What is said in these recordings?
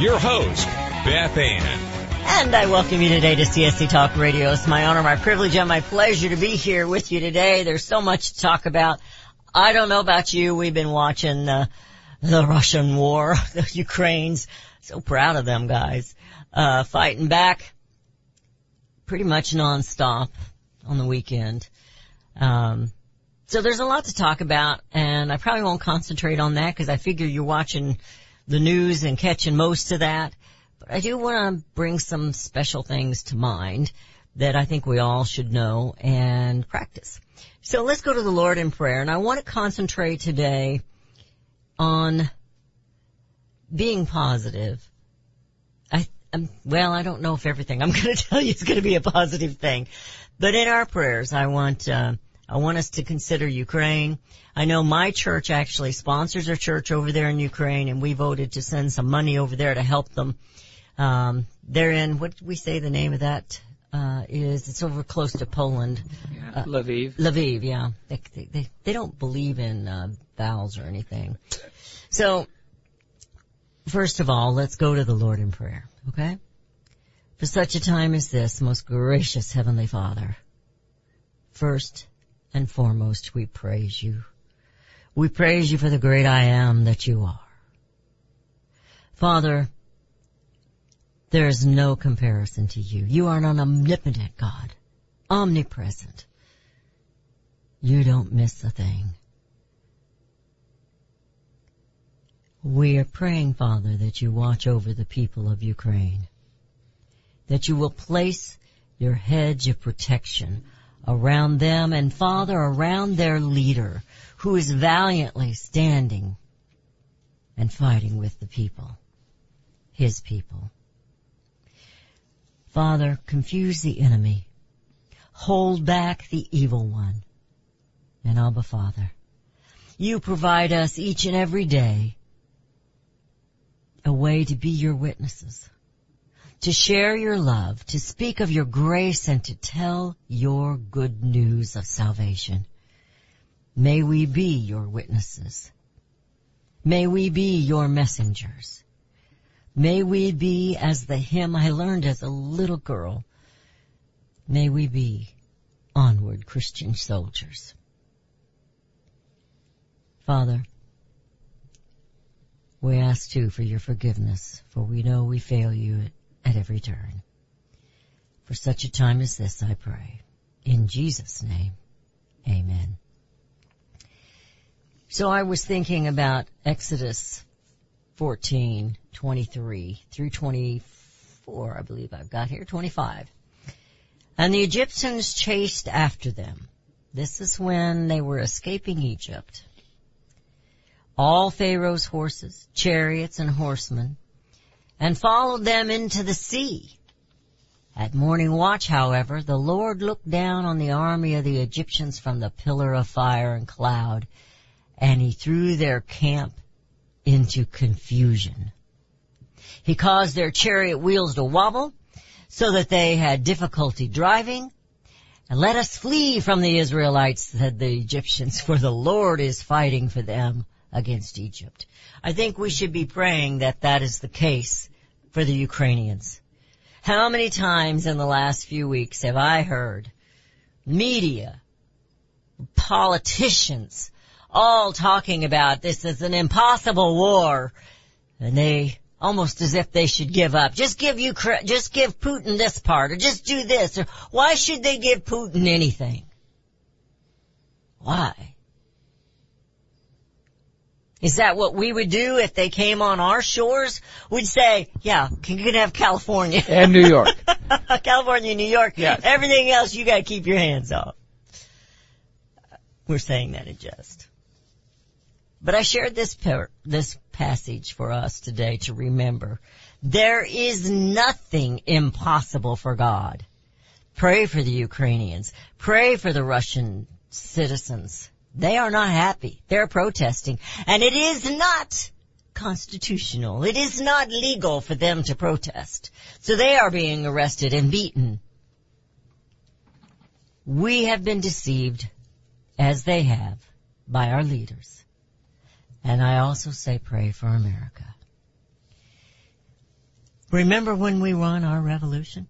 your host, Beth Ann. And I welcome you today to CSC Talk Radio. It's my honor, my privilege, and my pleasure to be here with you today. There's so much to talk about. I don't know about you. We've been watching the Russian war, the Ukraine's. So proud of them guys. Uh, fighting back pretty much nonstop on the weekend. Um, so there's a lot to talk about and I probably won't concentrate on that because I figure you're watching the news and catching most of that. But I do want to bring some special things to mind that I think we all should know and practice. So let's go to the Lord in prayer and I want to concentrate today on being positive. I, um, well, I don't know if everything I'm going to tell you is going to be a positive thing, but in our prayers, I want, uh, I want us to consider Ukraine. I know my church actually sponsors a church over there in Ukraine and we voted to send some money over there to help them. Um, they're in, what did we say the name of that, uh, is, it's over close to Poland. Yeah, Lviv. Lviv, yeah. They, they, they, they don't believe in, uh, vowels or anything. So, first of all, let's go to the Lord in prayer, okay? For such a time as this, most gracious Heavenly Father, first and foremost, we praise you. We praise you for the great I am that you are. Father, there is no comparison to you. You are an omnipotent God, omnipresent. You don't miss a thing. We are praying, Father, that you watch over the people of Ukraine. That you will place your hedge of protection around them and Father, around their leader who is valiantly standing and fighting with the people, his people. Father, confuse the enemy. Hold back the evil one. And Abba Father, you provide us each and every day a way to be your witnesses, to share your love, to speak of your grace and to tell your good news of salvation. May we be your witnesses. May we be your messengers. May we be as the hymn I learned as a little girl. May we be onward Christian soldiers. Father, we ask too for your forgiveness, for we know we fail you at, at every turn. For such a time as this I pray. In Jesus' name, amen. So I was thinking about Exodus 14, 23 through 24, I believe I've got here, 25. And the Egyptians chased after them. This is when they were escaping Egypt all Pharaoh's horses, chariots, and horsemen, and followed them into the sea. At morning watch, however, the Lord looked down on the army of the Egyptians from the pillar of fire and cloud, and he threw their camp into confusion. He caused their chariot wheels to wobble, so that they had difficulty driving, and let us flee from the Israelites, said the Egyptians, for the Lord is fighting for them against Egypt. I think we should be praying that that is the case for the Ukrainians. How many times in the last few weeks have I heard media, politicians, all talking about this is an impossible war and they almost as if they should give up. Just give Ukraine, just give Putin this part or just do this or why should they give Putin anything? Why? Is that what we would do if they came on our shores? We'd say, yeah, you can have California. And New York. California, and New York. Yes. Everything else you gotta keep your hands off. We're saying that in jest. But I shared this par- this passage for us today to remember. There is nothing impossible for God. Pray for the Ukrainians. Pray for the Russian citizens. They are not happy. They're protesting. And it is not constitutional. It is not legal for them to protest. So they are being arrested and beaten. We have been deceived, as they have, by our leaders. And I also say pray for America. Remember when we won our revolution?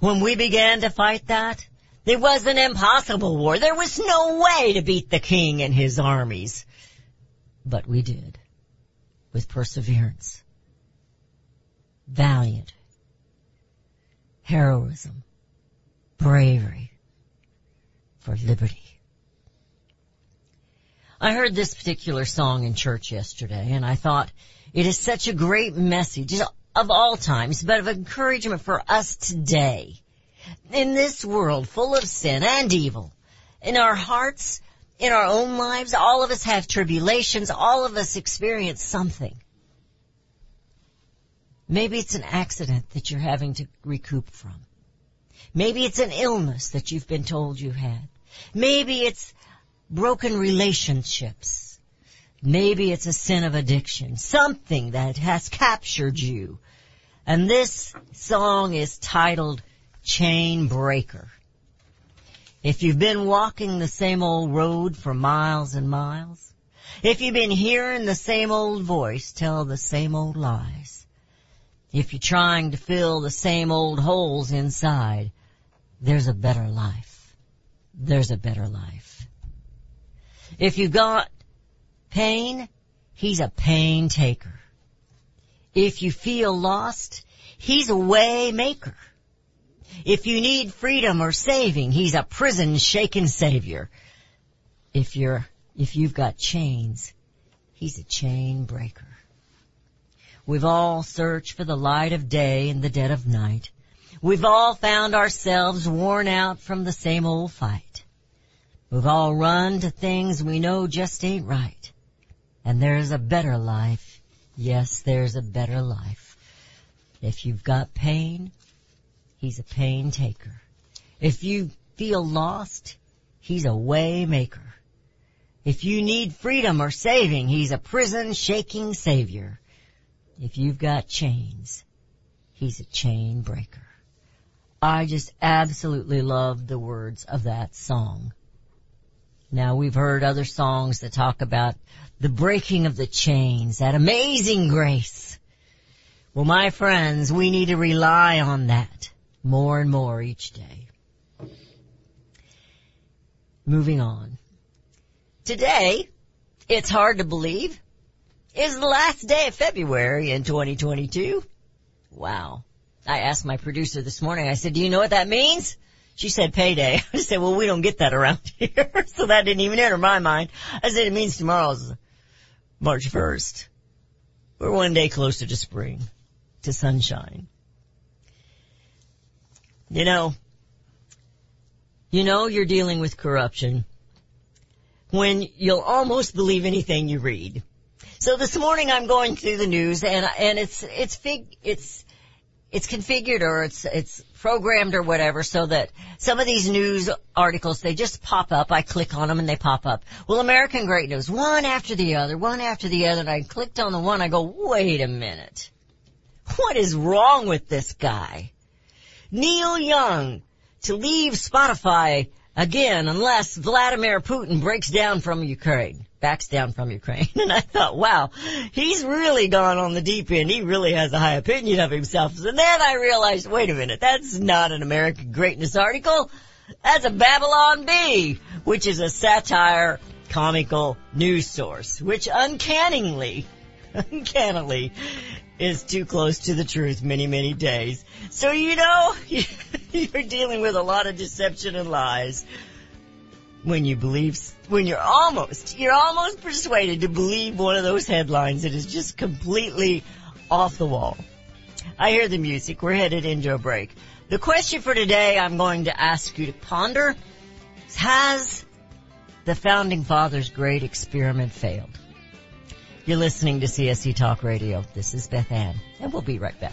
When we began to fight that? It was an impossible war. There was no way to beat the king and his armies. But we did. With perseverance. Valiant. Heroism. Bravery. For liberty. I heard this particular song in church yesterday and I thought it is such a great message of all times, but of encouragement for us today. In this world full of sin and evil, in our hearts, in our own lives, all of us have tribulations, all of us experience something. Maybe it's an accident that you're having to recoup from. Maybe it's an illness that you've been told you had. Maybe it's broken relationships. Maybe it's a sin of addiction, something that has captured you. And this song is titled Chain Breaker. If you've been walking the same old road for miles and miles, if you've been hearing the same old voice tell the same old lies, if you're trying to fill the same old holes inside, there's a better life. There's a better life. If you've got pain, he's a pain taker. If you feel lost, he's a way maker. If you need freedom or saving, he's a prison shaking savior. If you're, if you've got chains, he's a chain breaker. We've all searched for the light of day in the dead of night. We've all found ourselves worn out from the same old fight. We've all run to things we know just ain't right. And there's a better life. Yes, there's a better life. If you've got pain, he's a pain taker. If you feel lost, he's a way maker. If you need freedom or saving, he's a prison shaking savior. If you've got chains, he's a chain breaker. I just absolutely love the words of that song. Now we've heard other songs that talk about the breaking of the chains, that amazing grace. Well, my friends, we need to rely on that more and more each day. Moving on. Today, it's hard to believe, is the last day of February in 2022. Wow. I asked my producer this morning, I said, do you know what that means? She said payday. I said, well, we don't get that around here. so that didn't even enter my mind. I said, it means tomorrow's March 1st. We're one day closer to spring, to sunshine. You know, you know you're dealing with corruption when you'll almost believe anything you read. So this morning I'm going through the news and, and it's, it's fig, it's, it's configured or it's, it's programmed or whatever so that some of these news articles, they just pop up. I click on them and they pop up. Well, American Greatness, one after the other, one after the other, and I clicked on the one, I go, wait a minute. What is wrong with this guy? Neil Young to leave Spotify again unless Vladimir Putin breaks down from Ukraine, backs down from Ukraine. And I thought, wow, he's really gone on the deep end. He really has a high opinion of himself. And then I realized, wait a minute, that's not an American greatness article. That's a Babylon Bee, which is a satire comical news source, which uncannily, uncannily is too close to the truth many, many days. So you know, you're dealing with a lot of deception and lies when you believe, when you're almost, you're almost persuaded to believe one of those headlines that is just completely off the wall. I hear the music. We're headed into a break. The question for today I'm going to ask you to ponder has The founding fathers' great experiment failed. You're listening to CSC Talk Radio. This is Beth Ann, and we'll be right back.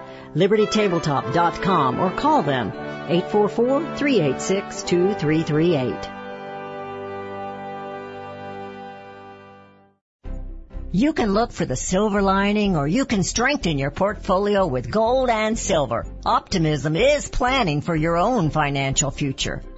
libertytabletop.com or call them 844-386-2338. You can look for the silver lining or you can strengthen your portfolio with gold and silver. Optimism is planning for your own financial future.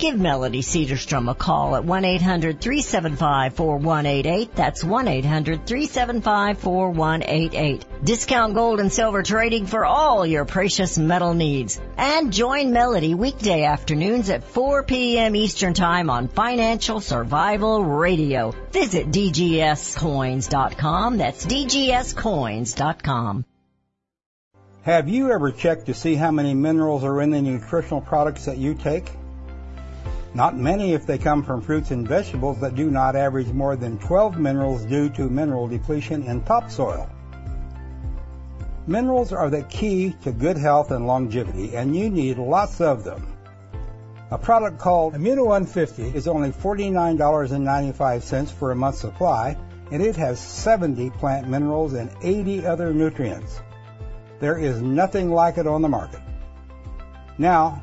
Give Melody Cedarstrom a call at 1-800-375-4188. That's 1-800-375-4188. Discount gold and silver trading for all your precious metal needs. And join Melody weekday afternoons at 4 p.m. Eastern Time on Financial Survival Radio. Visit dgscoins.com. That's dgscoins.com. Have you ever checked to see how many minerals are in the nutritional products that you take? Not many if they come from fruits and vegetables that do not average more than 12 minerals due to mineral depletion in topsoil. Minerals are the key to good health and longevity, and you need lots of them. A product called Immuno 150 is only $49.95 for a month's supply, and it has 70 plant minerals and 80 other nutrients. There is nothing like it on the market. Now,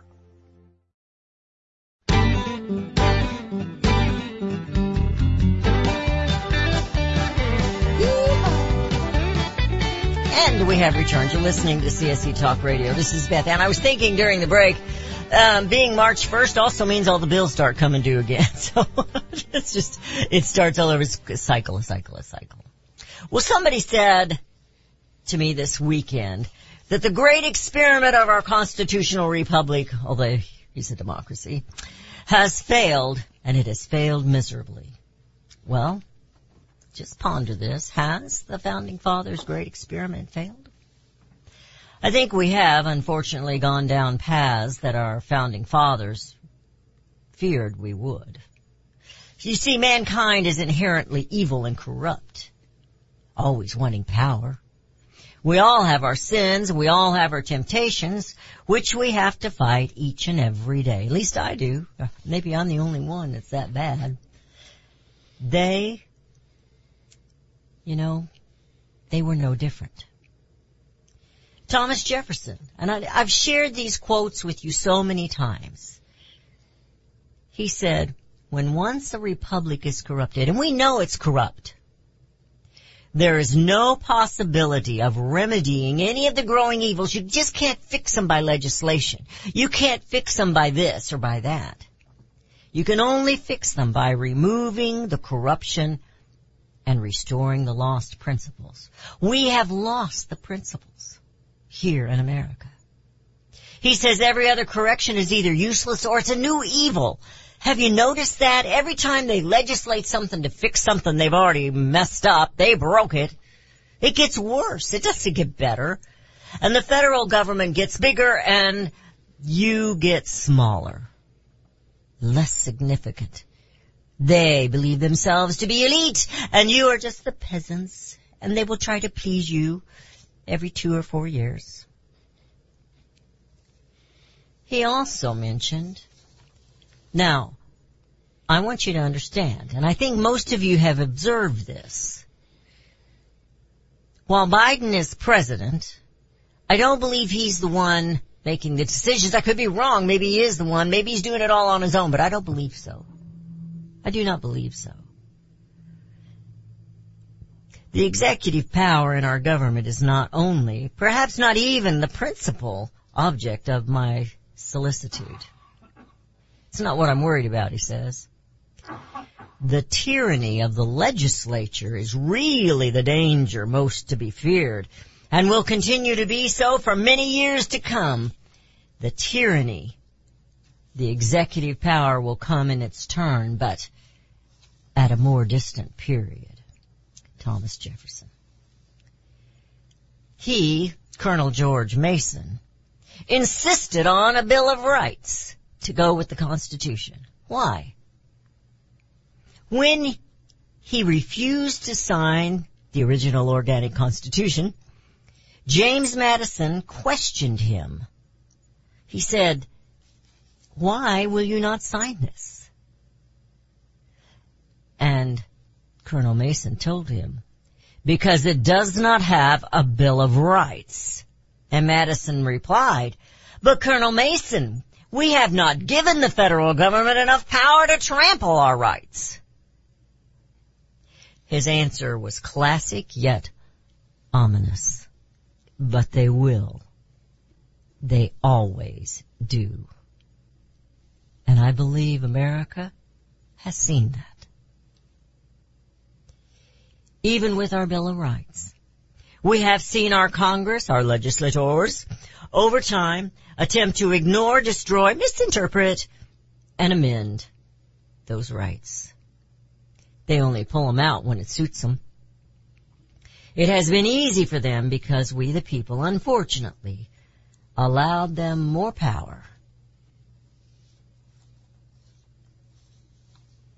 We have returned. You're listening to CSC Talk Radio. This is Beth. And I was thinking during the break, um, being March 1st also means all the bills start coming due again. So it's just, it starts all over, It's a cycle, a cycle, a cycle. Well, somebody said to me this weekend that the great experiment of our constitutional republic, although it's a democracy, has failed, and it has failed miserably. Well, just ponder this. Has the founding fathers' great experiment failed? I think we have, unfortunately, gone down paths that our founding fathers feared we would. You see, mankind is inherently evil and corrupt, always wanting power. We all have our sins, we all have our temptations, which we have to fight each and every day. At least I do. Maybe I'm the only one that's that bad. They you know, they were no different. Thomas Jefferson, and I, I've shared these quotes with you so many times. He said, when once a republic is corrupted, and we know it's corrupt, there is no possibility of remedying any of the growing evils. You just can't fix them by legislation. You can't fix them by this or by that. You can only fix them by removing the corruption and restoring the lost principles. We have lost the principles here in America. He says every other correction is either useless or it's a new evil. Have you noticed that every time they legislate something to fix something they've already messed up, they broke it, it gets worse. It doesn't get better. And the federal government gets bigger and you get smaller. Less significant. They believe themselves to be elite and you are just the peasants and they will try to please you every two or four years. He also mentioned, now, I want you to understand, and I think most of you have observed this. While Biden is president, I don't believe he's the one making the decisions. I could be wrong. Maybe he is the one. Maybe he's doing it all on his own, but I don't believe so. I do not believe so. The executive power in our government is not only, perhaps not even the principal object of my solicitude. It's not what I'm worried about, he says. The tyranny of the legislature is really the danger most to be feared and will continue to be so for many years to come. The tyranny, the executive power will come in its turn, but at a more distant period. Thomas Jefferson. He, Colonel George Mason, insisted on a Bill of Rights to go with the Constitution. Why? When he refused to sign the original organic Constitution, James Madison questioned him. He said, why will you not sign this? And Colonel Mason told him, because it does not have a Bill of Rights. And Madison replied, but Colonel Mason, we have not given the federal government enough power to trample our rights. His answer was classic yet ominous. But they will. They always do. And I believe America has seen that. Even with our Bill of Rights. We have seen our Congress, our legislators, over time attempt to ignore, destroy, misinterpret, and amend those rights. They only pull them out when it suits them. It has been easy for them because we the people, unfortunately, allowed them more power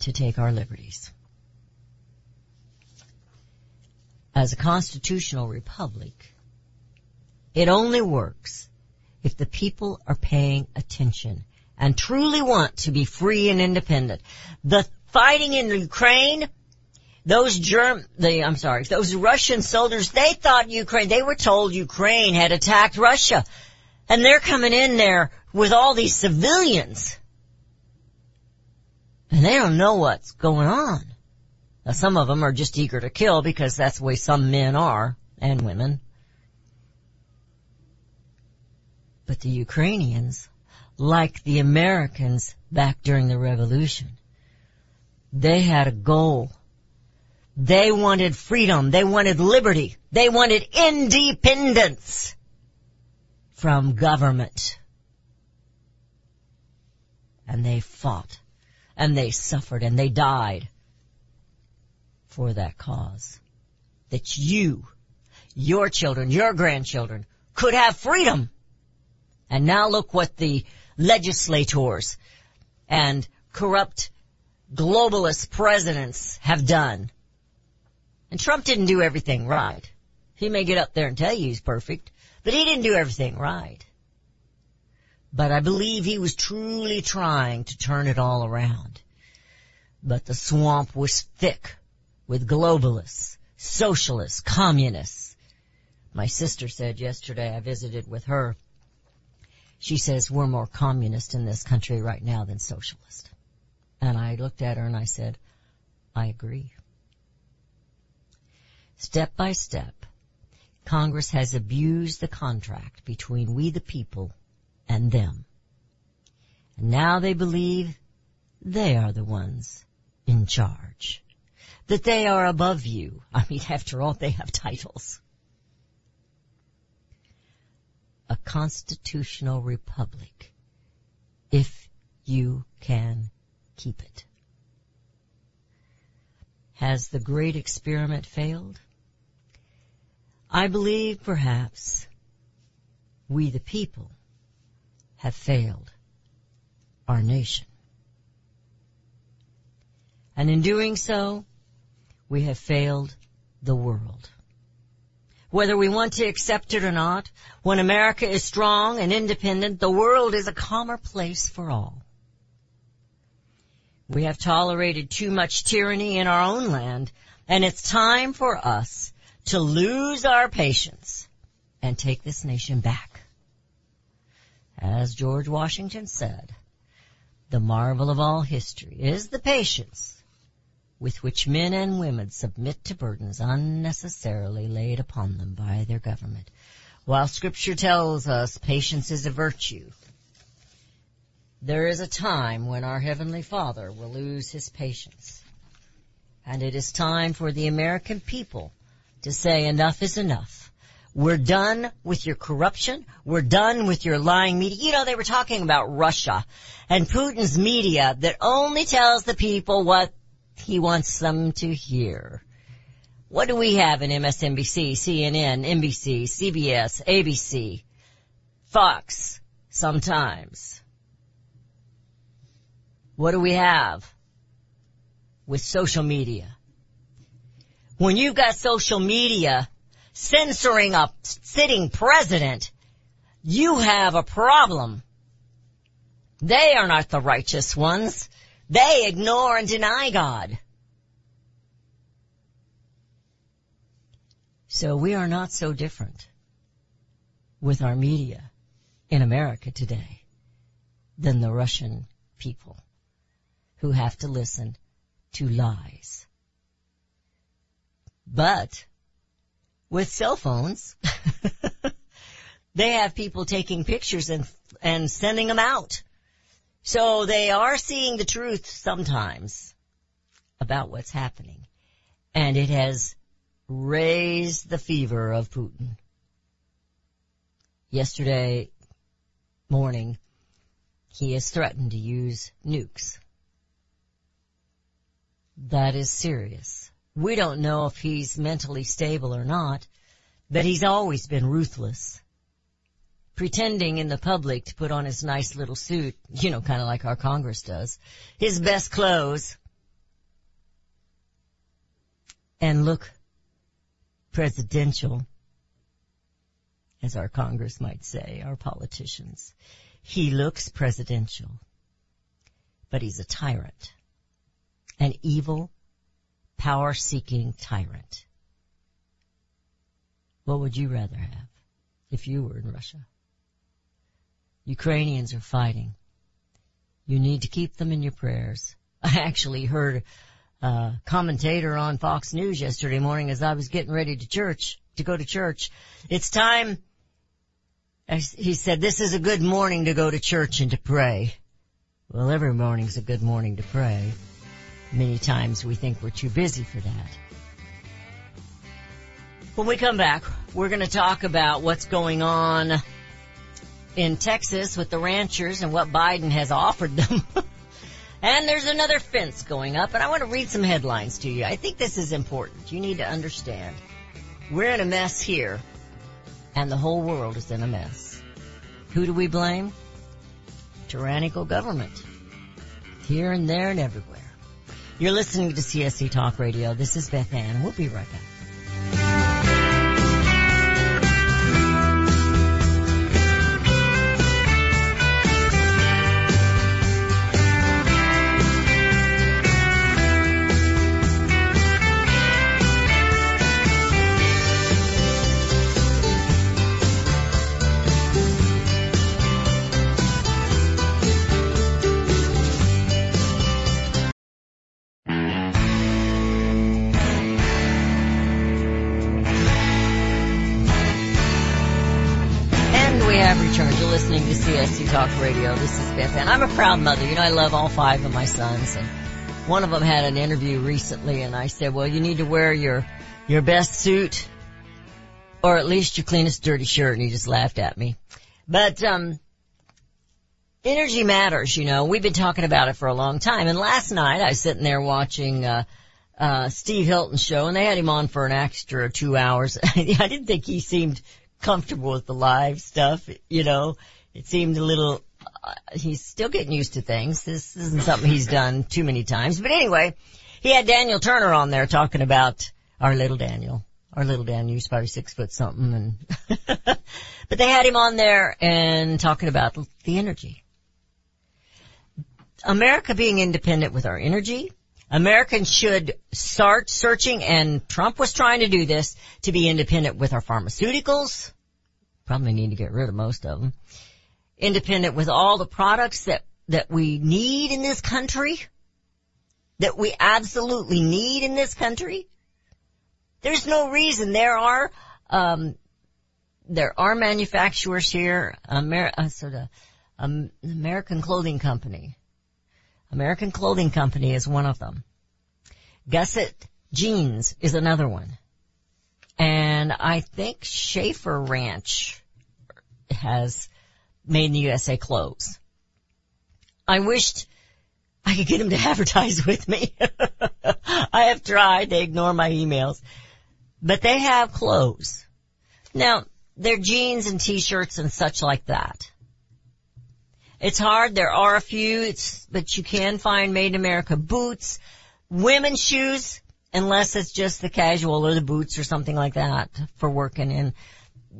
to take our liberties. As a constitutional republic, it only works if the people are paying attention and truly want to be free and independent. The fighting in Ukraine, those Germ, the, I'm sorry, those Russian soldiers, they thought Ukraine, they were told Ukraine had attacked Russia. And they're coming in there with all these civilians. And they don't know what's going on. Now some of them are just eager to kill because that's the way some men are, and women. But the Ukrainians, like the Americans back during the revolution, they had a goal. They wanted freedom. They wanted liberty. They wanted independence from government. And they fought and they suffered and they died for that cause. That you, your children, your grandchildren could have freedom. And now look what the legislators and corrupt globalist presidents have done. And Trump didn't do everything right. He may get up there and tell you he's perfect, but he didn't do everything right. But I believe he was truly trying to turn it all around. But the swamp was thick with globalists, socialists, communists. My sister said yesterday I visited with her. She says we're more communist in this country right now than socialist. And I looked at her and I said, I agree. Step by step, Congress has abused the contract between we the people and them. And now they believe they are the ones in charge. That they are above you. I mean, after all, they have titles. A constitutional republic. If you can keep it. Has the great experiment failed? I believe perhaps we the people have failed our nation. And in doing so, we have failed the world. Whether we want to accept it or not, when America is strong and independent, the world is a calmer place for all. We have tolerated too much tyranny in our own land, and it's time for us to lose our patience and take this nation back. As George Washington said, the marvel of all history is the patience with which men and women submit to burdens unnecessarily laid upon them by their government. While scripture tells us patience is a virtue, there is a time when our Heavenly Father will lose His patience. And it is time for the American people to say enough is enough. We're done with your corruption. We're done with your lying media. You know, they were talking about Russia and Putin's media that only tells the people what he wants them to hear. What do we have in MSNBC, CNN, NBC, CBS, ABC, Fox, sometimes? What do we have with social media? When you've got social media censoring a sitting president, you have a problem. They are not the righteous ones. They ignore and deny God. So we are not so different with our media in America today than the Russian people who have to listen to lies. But with cell phones, they have people taking pictures and and sending them out. So they are seeing the truth sometimes about what's happening. And it has raised the fever of Putin. Yesterday morning, he has threatened to use nukes. That is serious. We don't know if he's mentally stable or not, but he's always been ruthless pretending in the public to put on his nice little suit, you know, kind of like our Congress does, his best clothes, and look presidential, as our Congress might say, our politicians. He looks presidential, but he's a tyrant, an evil, power-seeking tyrant. What would you rather have if you were in Russia? Ukrainians are fighting. You need to keep them in your prayers. I actually heard a commentator on Fox News yesterday morning as I was getting ready to church, to go to church. It's time, he said, this is a good morning to go to church and to pray. Well, every morning's a good morning to pray. Many times we think we're too busy for that. When we come back, we're going to talk about what's going on in Texas with the ranchers and what Biden has offered them. and there's another fence going up and I want to read some headlines to you. I think this is important. You need to understand. We're in a mess here and the whole world is in a mess. Who do we blame? Tyrannical government. Here and there and everywhere. You're listening to CSC Talk Radio. This is Beth Ann. We'll be right back. Talk Radio. This is Beth Ann. I'm a proud mother. You know, I love all five of my sons and one of them had an interview recently and I said, well, you need to wear your, your best suit or at least your cleanest dirty shirt. And he just laughed at me. But, um, energy matters, you know. We've been talking about it for a long time. And last night I was sitting there watching, uh, uh, Steve Hilton's show and they had him on for an extra two hours. I didn't think he seemed comfortable with the live stuff, you know. It seemed a little, uh, he's still getting used to things. This isn't something he's done too many times. But anyway, he had Daniel Turner on there talking about our little Daniel. Our little Daniel, he's probably six foot something and, but they had him on there and talking about the energy. America being independent with our energy, Americans should start searching, and Trump was trying to do this, to be independent with our pharmaceuticals. Probably need to get rid of most of them. Independent with all the products that, that we need in this country. That we absolutely need in this country. There's no reason. There are, um, there are manufacturers here, Amer- uh, um, American Clothing Company American Clothing Company is one of them. Gusset Jeans is another one. And I think Schaefer Ranch has made in the USA clothes. I wished I could get them to advertise with me. I have tried. They ignore my emails. But they have clothes. Now, they're jeans and t-shirts and such like that. It's hard. There are a few, but you can find made in America boots, women's shoes, unless it's just the casual or the boots or something like that for working in.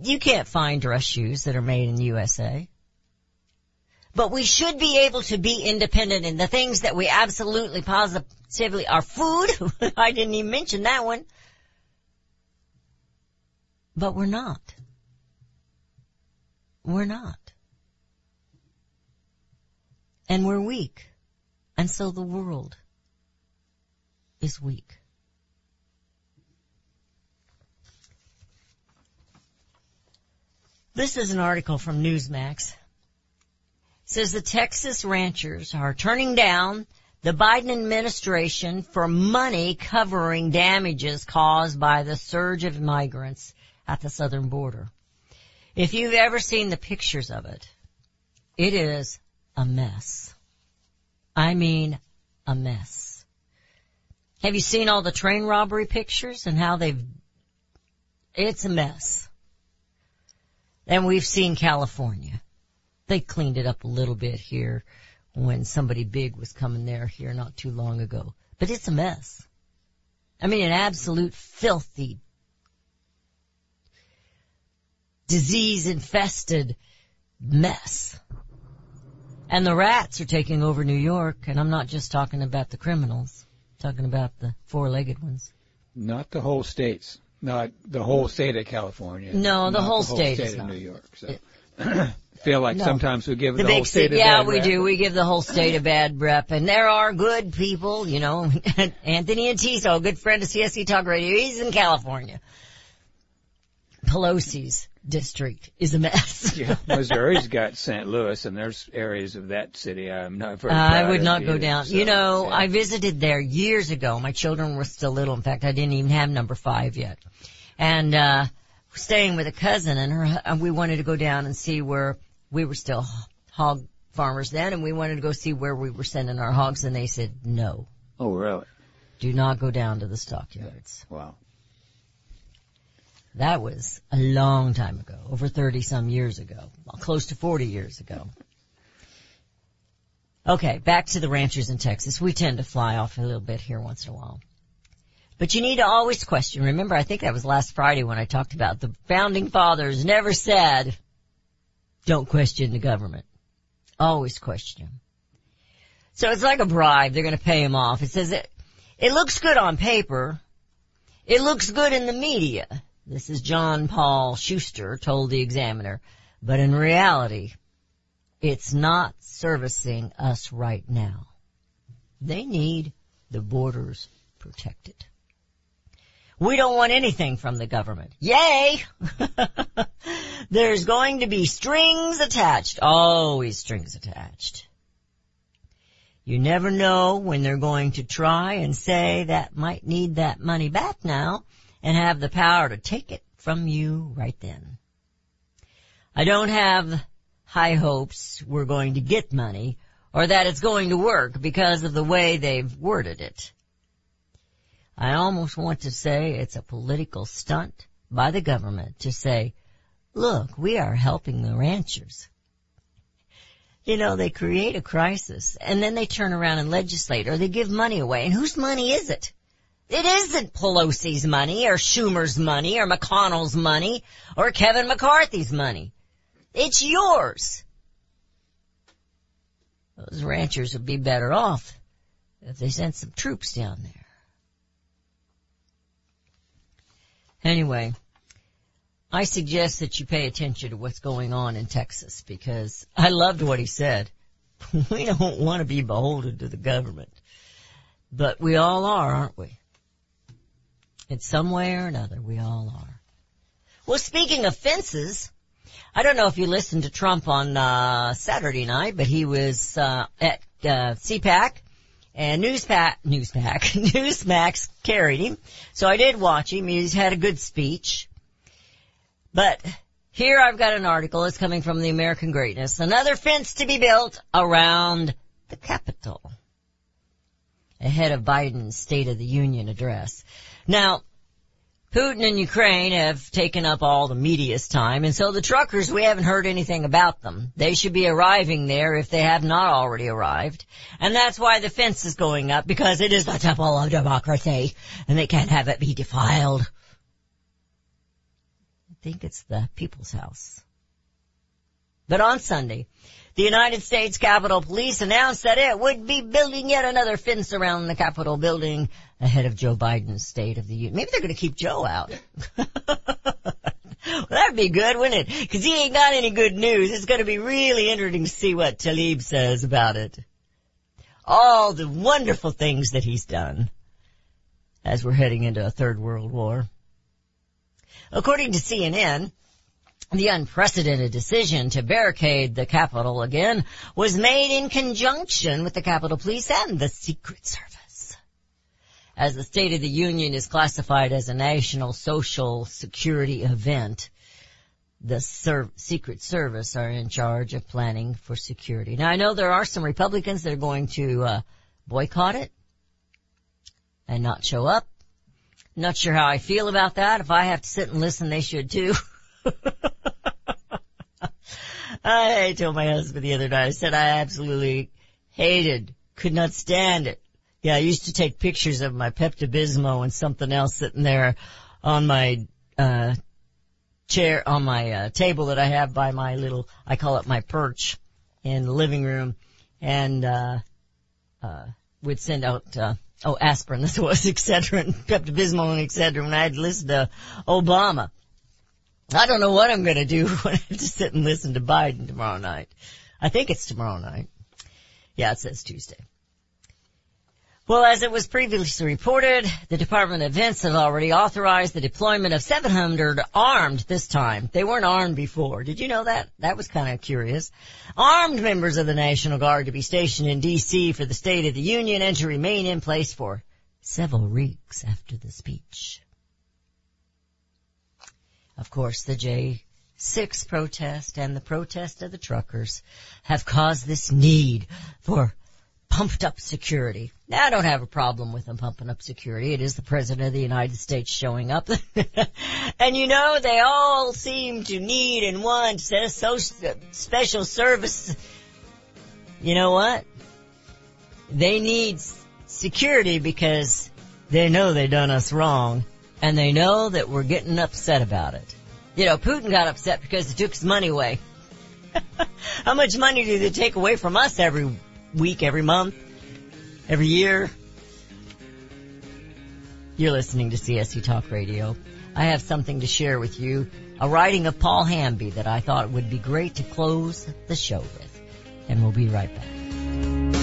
You can't find dress shoes that are made in the USA. But we should be able to be independent in the things that we absolutely positively are food. I didn't even mention that one. But we're not. We're not and we're weak. And so the world is weak. This is an article from Newsmax. Says the Texas ranchers are turning down the Biden administration for money covering damages caused by the surge of migrants at the southern border. If you've ever seen the pictures of it, it is a mess. I mean, a mess. Have you seen all the train robbery pictures and how they've, it's a mess. And we've seen California. They cleaned it up a little bit here when somebody big was coming there here not too long ago. But it's a mess. I mean, an absolute filthy, disease infested mess. And the rats are taking over New York, and I'm not just talking about the criminals, I'm talking about the four-legged ones. Not the whole states. Not the whole state of California. No, the whole the whole state state of not. New York. So feel like No. sometimes we give the, The whole state a yeah, bad we rap. do. We give the whole state a bad rep, and there are good people, you know. Anthony Antiso, a good friend of CSC Talk Radio, he's in California. Pelosi's district is a mess. Yeah, Missouri's got St. Louis, and there's areas of that city I'm not very. I would not go either, down. so, you know, yeah. I visited there years ago. My children were still little. In fact, I didn't even have number five yet. And, uh, staying with a cousin and her, and we wanted to go down and see where we were still hog farmers then and we wanted to go see where we were sending our hogs and they said, no, Oh, really? do not go down to the stockyards. Wow. That was a long time ago, over 30 some years ago, well, close to 40 years ago. Okay, back to the ranchers in Texas. We tend to fly off a little bit here once in a while. But you need to always question. Remember, I think that was last Friday when I talked about the founding fathers never said, don't question the government. Always question them. So it's like a bribe. They're going to pay him off. It says it, it looks good on paper. It looks good in the media. This is John Paul Schuster told the examiner. But in reality, it's not servicing us right now. They need the borders protected. We don't want anything from the government. Yay! There's going to be strings attached. Always strings attached. You never know when they're going to try and say that might need that money back now and have the power to take it from you right then. I don't have high hopes we're going to get money or that it's going to work because of the way they've worded it. I almost want to say it's a political stunt by the government to say, look, we are helping the ranchers. You know, they create a crisis and then they turn around and legislate or they give money away. And whose money is it? It isn't Pelosi's money or Schumer's money or McConnell's money or Kevin McCarthy's money. It's yours. Those ranchers would be better off if they sent some troops down there. Anyway, I suggest that you pay attention to what's going on in Texas because I loved what he said. We don't want to be beholden to the government. But we all are, aren't we? In some way or another, we all are. Well, speaking of fences, I don't know if you listened to Trump on uh, Saturday night, but he was uh, at uh, CPAC and Newspack, Newspack, Newsmax carried him. So I did watch him. He's had a good speech. But here I've got an article. It's coming from the American Greatness. Another fence to be built around the Capitol ahead of Biden's State of the Union address. Now, Putin and Ukraine have taken up all the media's time, and so the truckers, we haven't heard anything about them. They should be arriving there if they have not already arrived. And that's why the fence is going up, because it is the temple of democracy, and they can't have it be defiled. I think it's the people's house. But on Sunday, the United States Capitol Police announced that it would be building yet another fence around the Capitol building ahead of Joe Biden's State of the Union. Maybe they're going to keep Joe out. well, that'd be good, wouldn't it? Because he ain't got any good news. It's going to be really interesting to see what Tlaib says about it. All the wonderful things that he's done as we're heading into a third world war. According to CNN, the unprecedented decision to barricade the Capitol again was made in conjunction with the Capitol Police and the Secret Service. As the State of the Union is classified as a national social security event, the Ser- Secret Service are in charge of planning for security. Now I know there are some Republicans that are going to uh, boycott it and not show up. Not sure how I feel about that. If I have to sit and listen, they should too. I told my husband the other night, I said I absolutely hated, could not stand it. Yeah, I used to take pictures of my Pepto-Bismol and something else sitting there on my, uh, chair, on my, uh, table that I have by my little, I call it my perch in the living room and, uh, uh, would send out, uh, oh, aspirin, this was, Excedrin, Pepto-Bismol and Excedrin when I'd listen to Obama. I don't know what I'm gonna do when I have to sit and listen to Biden tomorrow night. I think it's tomorrow night. Yeah, it says Tuesday. Well, as it was previously reported, the Department of Defense has already authorized the deployment of 700 armed this time. They weren't armed before. Did you know that? That was kind of curious. Armed members of the National Guard to be stationed in DC for the State of the Union and to remain in place for several weeks after the speech. Of course, the J6 protest and the protest of the truckers have caused this need for pumped up security. Now I don't have a problem with them pumping up security. It is the President of the United States showing up. and you know, they all seem to need and want so special service. You know what? They need security because they know they done us wrong and they know that we're getting upset about it. You know, Putin got upset because they took his money away. How much money do they take away from us every week, every month, every year? You're listening to CSC Talk Radio. I have something to share with you, a writing of Paul Hamby that I thought would be great to close the show with. And we'll be right back.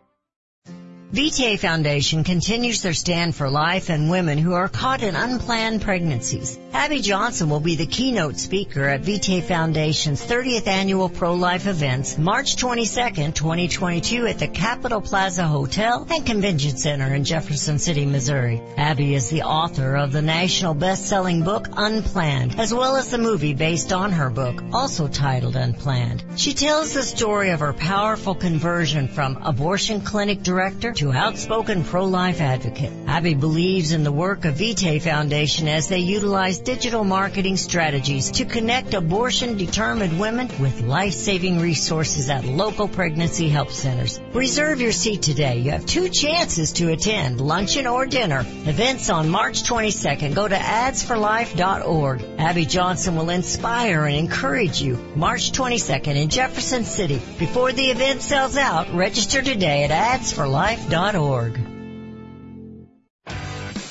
Vitae Foundation continues their stand for life and women who are caught in unplanned pregnancies. Abby Johnson will be the keynote speaker at Vitae Foundation's 30th annual pro-life events March 22nd, 2022 at the Capitol Plaza Hotel and Convention Center in Jefferson City, Missouri. Abby is the author of the national best-selling book Unplanned, as well as the movie based on her book, also titled Unplanned. She tells the story of her powerful conversion from abortion clinic director to outspoken pro-life advocate. Abby believes in the work of Vitae Foundation as they utilize digital marketing strategies to connect abortion-determined women with life-saving resources at local pregnancy help centers. Reserve your seat today. You have two chances to attend, luncheon or dinner. Events on March 22nd. Go to adsforlife.org. Abby Johnson will inspire and encourage you. March 22nd in Jefferson City. Before the event sells out, register today at adsforlife.org org.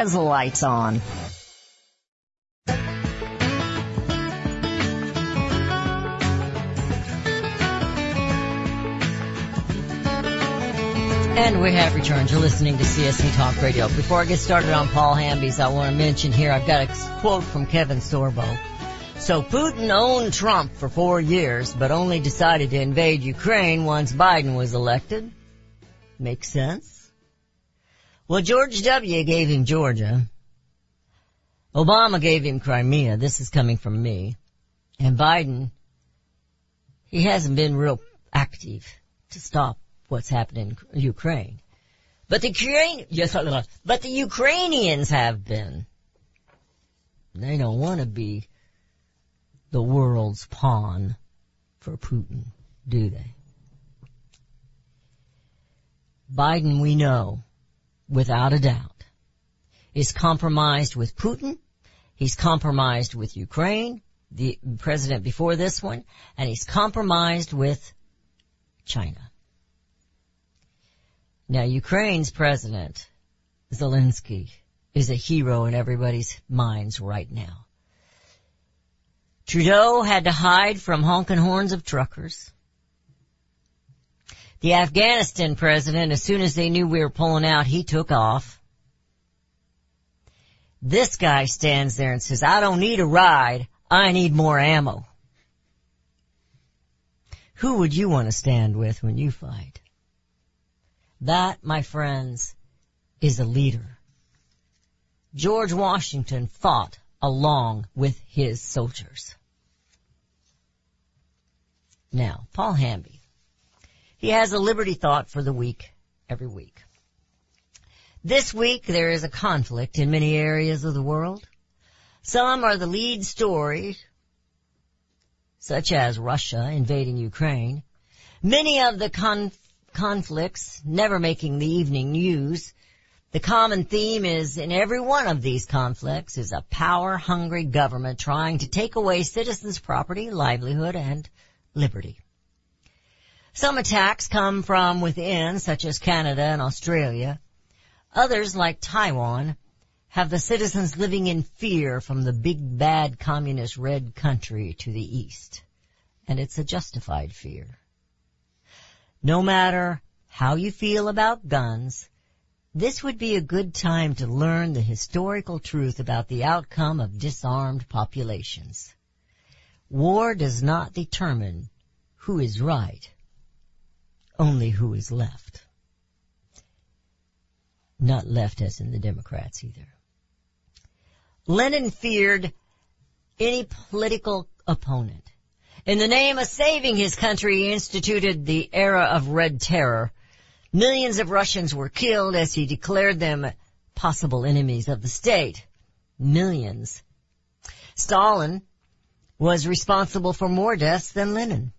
America's lights on. And we have returned. You're listening to CSC Talk Radio. Before I get started on Paul Hamby's, I want to mention here, I've got a quote from Kevin Sorbo. So Putin owned Trump for four years, but only decided to invade Ukraine once Biden was elected. Makes sense. Well, George W. gave him Georgia. Obama gave him Crimea. This is coming from me. And Biden, he hasn't been real active to stop what's happening in Ukraine. But the Ukraine, yes, but the Ukrainians have been. They don't want to be the world's pawn for Putin, do they? Biden, we know, without a doubt, is compromised with Putin. He's compromised with Ukraine, the president before this one, and he's compromised with China. Now, Ukraine's president, Zelensky, is a hero in everybody's minds right now. Trudeau had to hide from honking horns of truckers. The Afghanistan president, as soon as they knew we were pulling out, he took off. This guy stands there and says, I don't need a ride, I need more ammo. Who would you want to stand with when you fight? That, my friends, is a leader. George Washington fought along with his soldiers. Now, Paul Hamby. He has a liberty thought for the week, every week. This week there is a conflict in many areas of the world. Some are the lead stories, such as Russia invading Ukraine. Many of the con- conflicts never making the evening news. The common theme is in every one of these conflicts is a power hungry government trying to take away citizens' property, livelihood, and liberty. Some attacks come from within, such as Canada and Australia. Others, like Taiwan, have the citizens living in fear from the big bad communist red country to the east. And it's a justified fear. No matter how you feel about guns, this would be a good time to learn the historical truth about the outcome of disarmed populations. War does not determine who is right, only who is left. Not left as in the Democrats either. Lenin feared any political opponent. In the name of saving his country, he instituted the era of red terror. Millions of Russians were killed as he declared them possible enemies of the state. Millions. Stalin was responsible for more deaths than Lenin.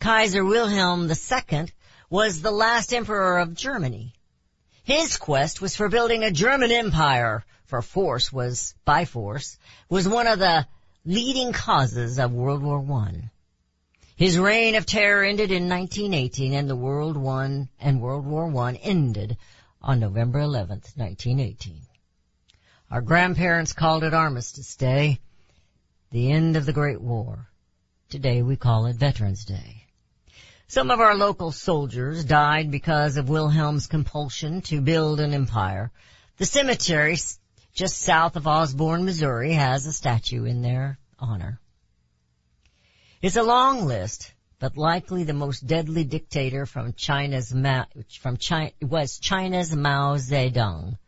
Kaiser Wilhelm II was the last emperor of Germany. His quest was for building a German empire, for force was, by force, was one of the leading causes of World War I. His reign of terror ended in 1918 and the World War and World War I ended on November 11th, 1918. Our grandparents called it Armistice Day, the end of the Great War. Today we call it Veterans Day. Some of our local soldiers died because of Wilhelm's compulsion to build an empire. The cemetery just south of Osborn, Missouri has a statue in their honor. It's a long list, but likely the most deadly dictator from China's Ma- from China was China's Mao Zedong.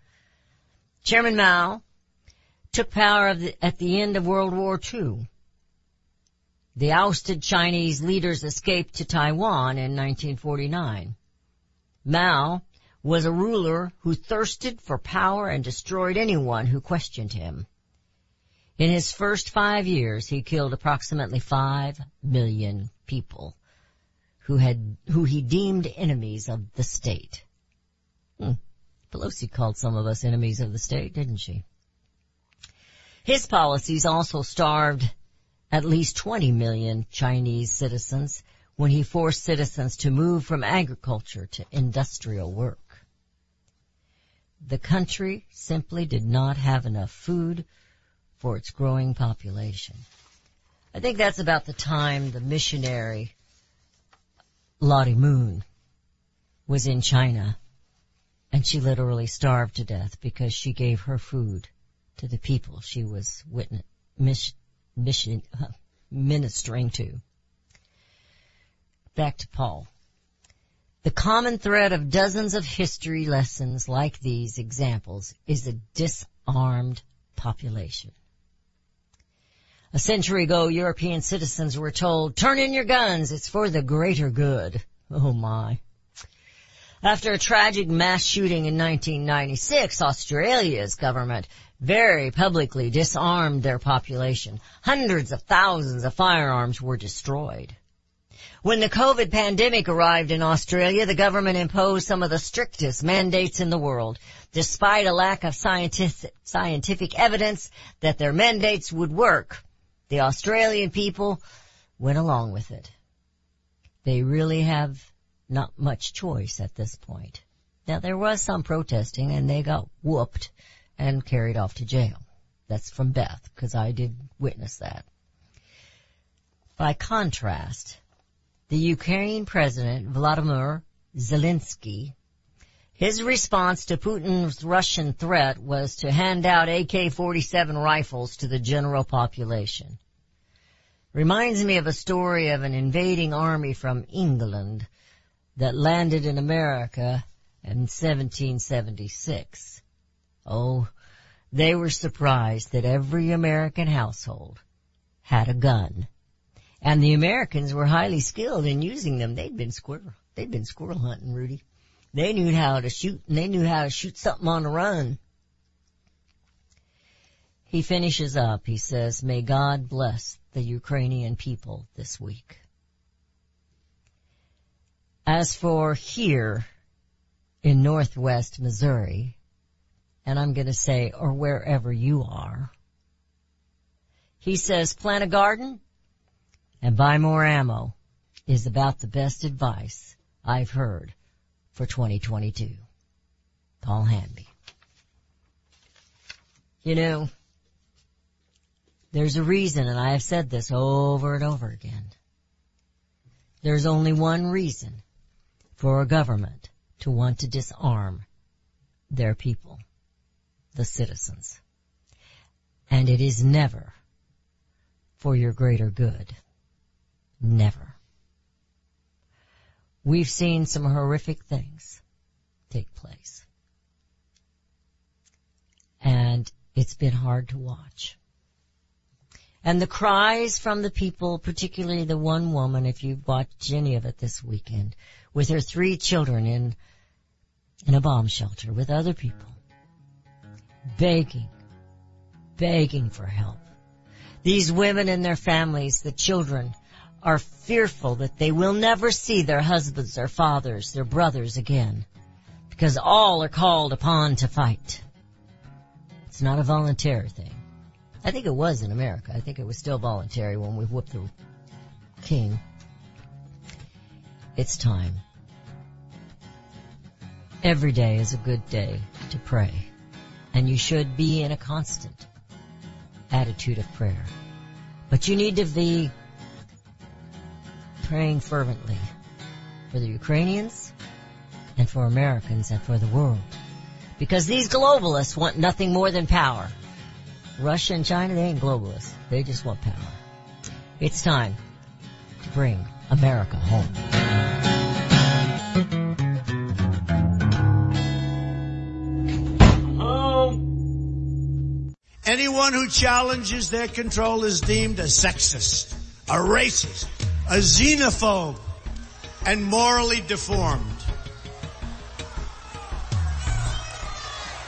Chairman Mao took power the, at the end of World War II. The ousted Chinese leaders escaped to Taiwan in 1949. Mao was a ruler who thirsted for power and destroyed anyone who questioned him. In his first five years, he killed approximately five million people who had, who he deemed enemies of the state. Hmm. Pelosi called some of us enemies of the state, didn't she? His policies also starved at least 20 million Chinese citizens when he forced citizens to move from agriculture to industrial work. The country simply did not have enough food for its growing population. I think that's about the time the missionary Lottie Moon was in China and she literally starved to death because she gave her food to the people she was witness, mission, uh, ministering to. Back to Paul. The common thread of dozens of history lessons like these examples is a disarmed population. A century ago, European citizens were told, turn in your guns, it's for the greater good. Oh my. After a tragic mass shooting in 1996, Australia's government very publicly disarmed their population. Hundreds of thousands of firearms were destroyed. When the COVID pandemic arrived in Australia, the government imposed some of the strictest mandates in the world, despite a lack of scientific, scientific evidence that their mandates would work. The Australian people went along with it. They really have not much choice at this point. Now there was some protesting and they got whooped and carried off to jail. That's from Beth, because I did witness that. By contrast, the Ukrainian president, Vladimir Zelensky, his response to Putin's Russian threat was to hand out AK-47 rifles to the general population. Reminds me of a story of an invading army from England that landed in America in 1776. Oh, they were surprised that every American household had a gun. And the Americans were highly skilled in using them. They'd been squirrel, they'd been squirrel hunting, Rudy. They knew how to shoot and they knew how to shoot something on the run. He finishes up, he says, may God bless the Ukrainian people this week. As for here in northwest Missouri, and I'm gonna say, or wherever you are, he says plant a garden and buy more ammo is about the best advice I've heard for 2022. Paul Hamby. You know, there's a reason, and I have said this over and over again. There's only one reason for a government to want to disarm their people, the citizens. And it is never for your greater good. Never. We've seen some horrific things take place. And it's been hard to watch. And the cries from the people, particularly the one woman, if you've watched any of it this weekend, with her three children in, in a bomb shelter with other people, begging, begging for help. These women and their families, the children, are fearful that they will never see their husbands, their fathers, their brothers again, because all are called upon to fight. It's not a voluntary thing. I think it was in America. I think it was still voluntary when we whooped the king. It's time. Every day is a good day to pray. And you should be in a constant attitude of prayer. But you need to be praying fervently for the Ukrainians and for Americans and for the world. Because these globalists want nothing more than power. Russia and China, they ain't globalists. They just want power. It's time to bring America home. Anyone who challenges their control is deemed a sexist, a racist, a xenophobe, and morally deformed.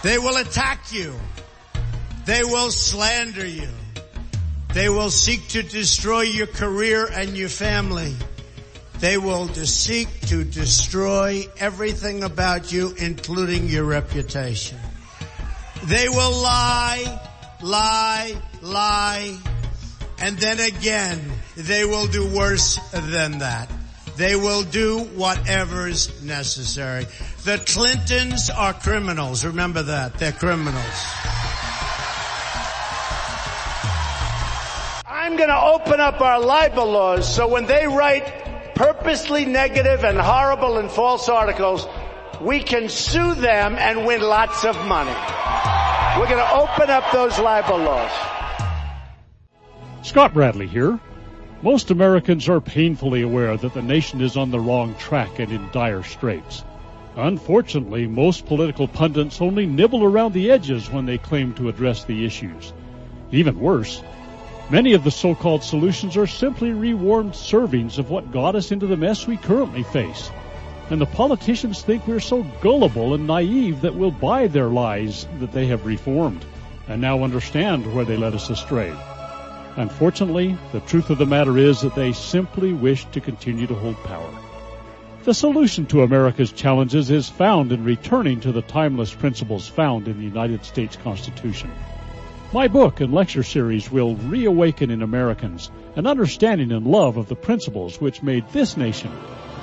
They will attack you. They will slander you. They will seek to destroy your career and your family. They will seek to destroy everything about you, including your reputation. They will lie, lie, lie, and then again, they will do worse than that. They will do whatever's necessary. The Clintons are criminals. Remember that. They're criminals. I'm to open up our libel laws so when they write purposely negative and horrible and false articles, we can sue them and win lots of money. We're going to open up those libel laws. Scott Bradley here. Most Americans are painfully aware that the nation is on the wrong track and in dire straits. Unfortunately, most political pundits only nibble around the edges when they claim to address the issues. Even worse, many of the so-called solutions are simply rewarmed servings of what got us into the mess we currently face. And the politicians think we're so gullible and naive that we'll buy their lies that they have reformed and now understand where they led us astray. Unfortunately, the truth of the matter is that they simply wish to continue to hold power. The solution to America's challenges is found in returning to the timeless principles found in the United States Constitution. My book and lecture series will reawaken in Americans an understanding and love of the principles which made this nation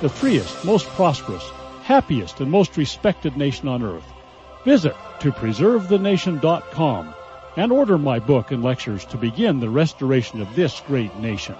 the freest, most prosperous, happiest, and most respected nation on earth. Visit to preservethenation.com and order my book and lectures to begin the restoration of this great nation.